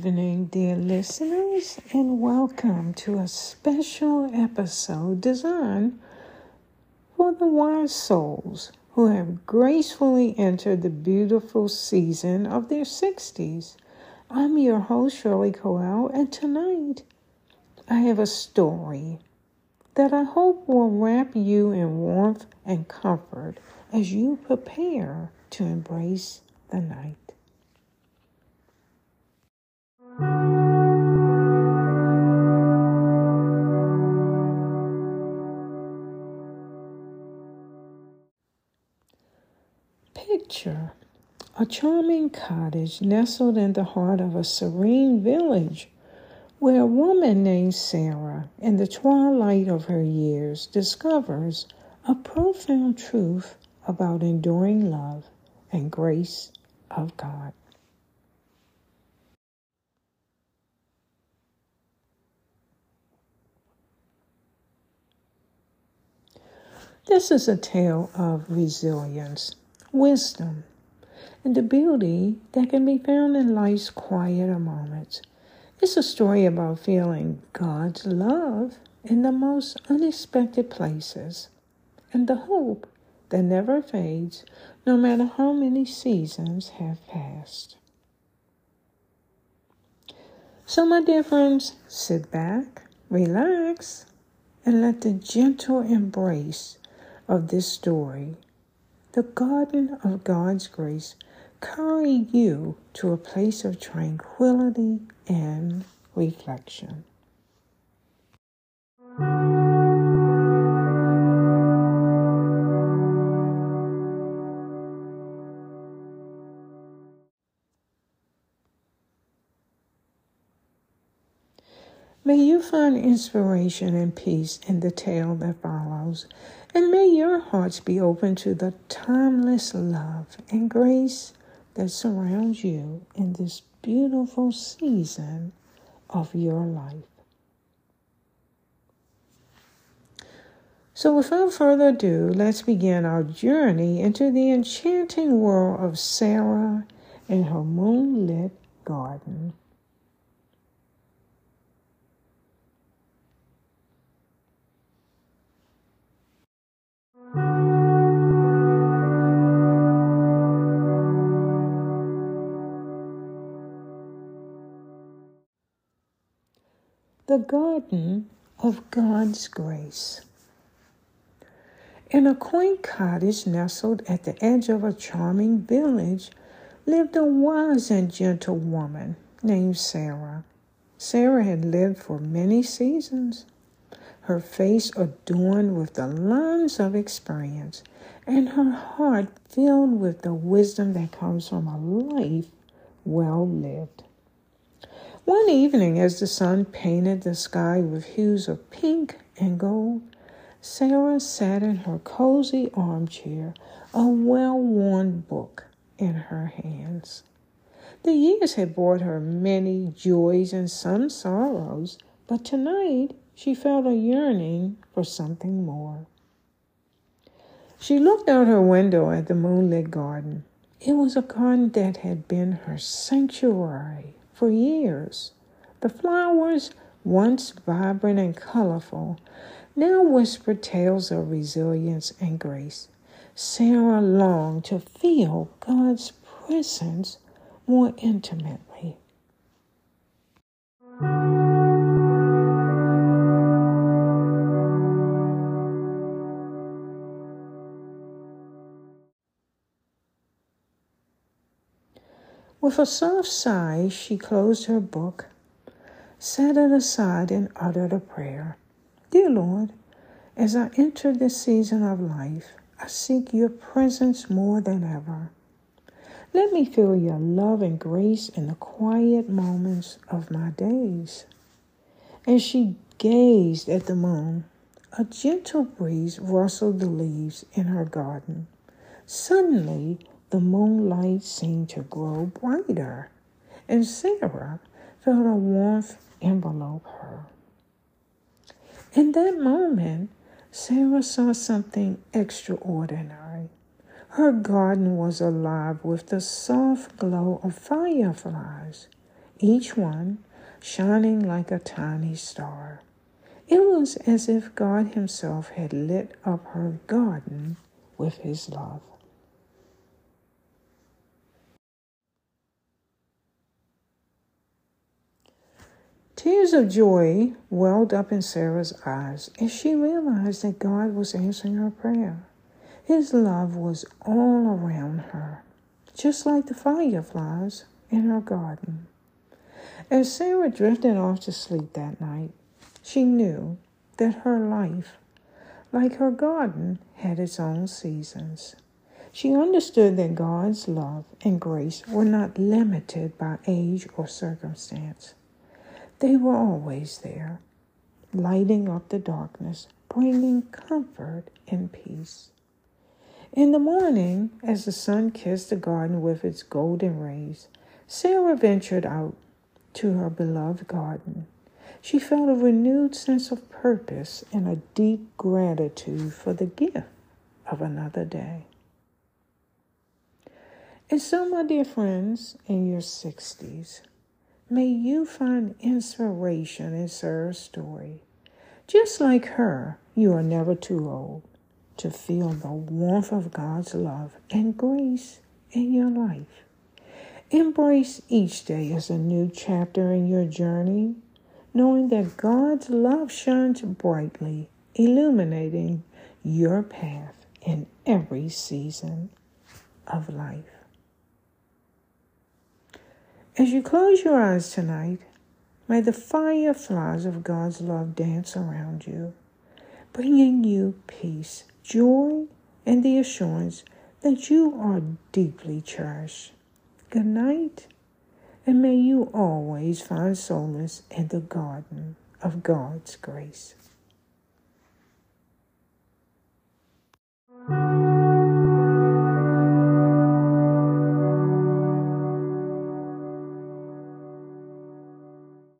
evening, dear listeners, and welcome to a special episode designed for the wise souls who have gracefully entered the beautiful season of their 60s. I'm your host, Shirley Cole-El, and tonight I have a story that I hope will wrap you in warmth and comfort as you prepare to embrace the night. Picture a charming cottage nestled in the heart of a serene village where a woman named Sarah, in the twilight of her years, discovers a profound truth about enduring love and grace of God. This is a tale of resilience, wisdom, and the beauty that can be found in life's quieter moments. It's a story about feeling God's love in the most unexpected places and the hope that never fades no matter how many seasons have passed. So, my dear friends, sit back, relax, and let the gentle embrace of this story, the garden of God's grace, carry you to a place of tranquility and reflection. May you find inspiration and peace in the tale that follows, and may your hearts be open to the timeless love and grace that surrounds you in this beautiful season of your life. So, without further ado, let's begin our journey into the enchanting world of Sarah and her moonlit garden. Garden of God's Grace. In a quaint cottage nestled at the edge of a charming village lived a wise and gentle woman named Sarah. Sarah had lived for many seasons, her face adorned with the lines of experience, and her heart filled with the wisdom that comes from a life well lived. One evening, as the sun painted the sky with hues of pink and gold, Sarah sat in her cozy armchair, a well worn book in her hands. The years had brought her many joys and some sorrows, but tonight she felt a yearning for something more. She looked out her window at the moonlit garden. It was a garden that had been her sanctuary for years. The flowers, once vibrant and colorful, now whispered tales of resilience and grace. Sarah longed to feel God's presence more intimately. With a soft sigh, she closed her book, set it aside, and uttered a prayer. Dear Lord, as I enter this season of life, I seek your presence more than ever. Let me feel your love and grace in the quiet moments of my days. As she gazed at the moon, a gentle breeze rustled the leaves in her garden. Suddenly, the moonlight seemed to grow brighter, and Sarah felt a warmth envelope her. In that moment, Sarah saw something extraordinary. Her garden was alive with the soft glow of fireflies. each one shining like a tiny star. It was as if God Himself had lit up her garden with His love. Tears of joy welled up in Sarah's eyes as she realized that God was answering her prayer. His love was all around her, just like the fireflies in her garden. As Sarah drifted off to sleep that night, she knew that her life, like her garden, had its own seasons. She understood that God's love and grace were not limited by age or circumstance. They were always there, lighting up the darkness, bringing comfort and peace. In the morning, as the sun kissed the garden with its golden rays, Sarah ventured out to her beloved garden. She felt a renewed sense of purpose and a deep gratitude for the gift of another day. And so, my dear friends, in your 60s, May you find inspiration in Sarah's story. Just like her, you are never too old to feel the warmth of God's love and grace in your life. Embrace each day as a new chapter in your journey, knowing that God's love shines brightly, illuminating your path in every season of life. As you close your eyes tonight, may the fireflies of God's love dance around you, bringing you peace, joy, and the assurance that you are deeply cherished. Good night, and may you always find solace in the garden of God's grace.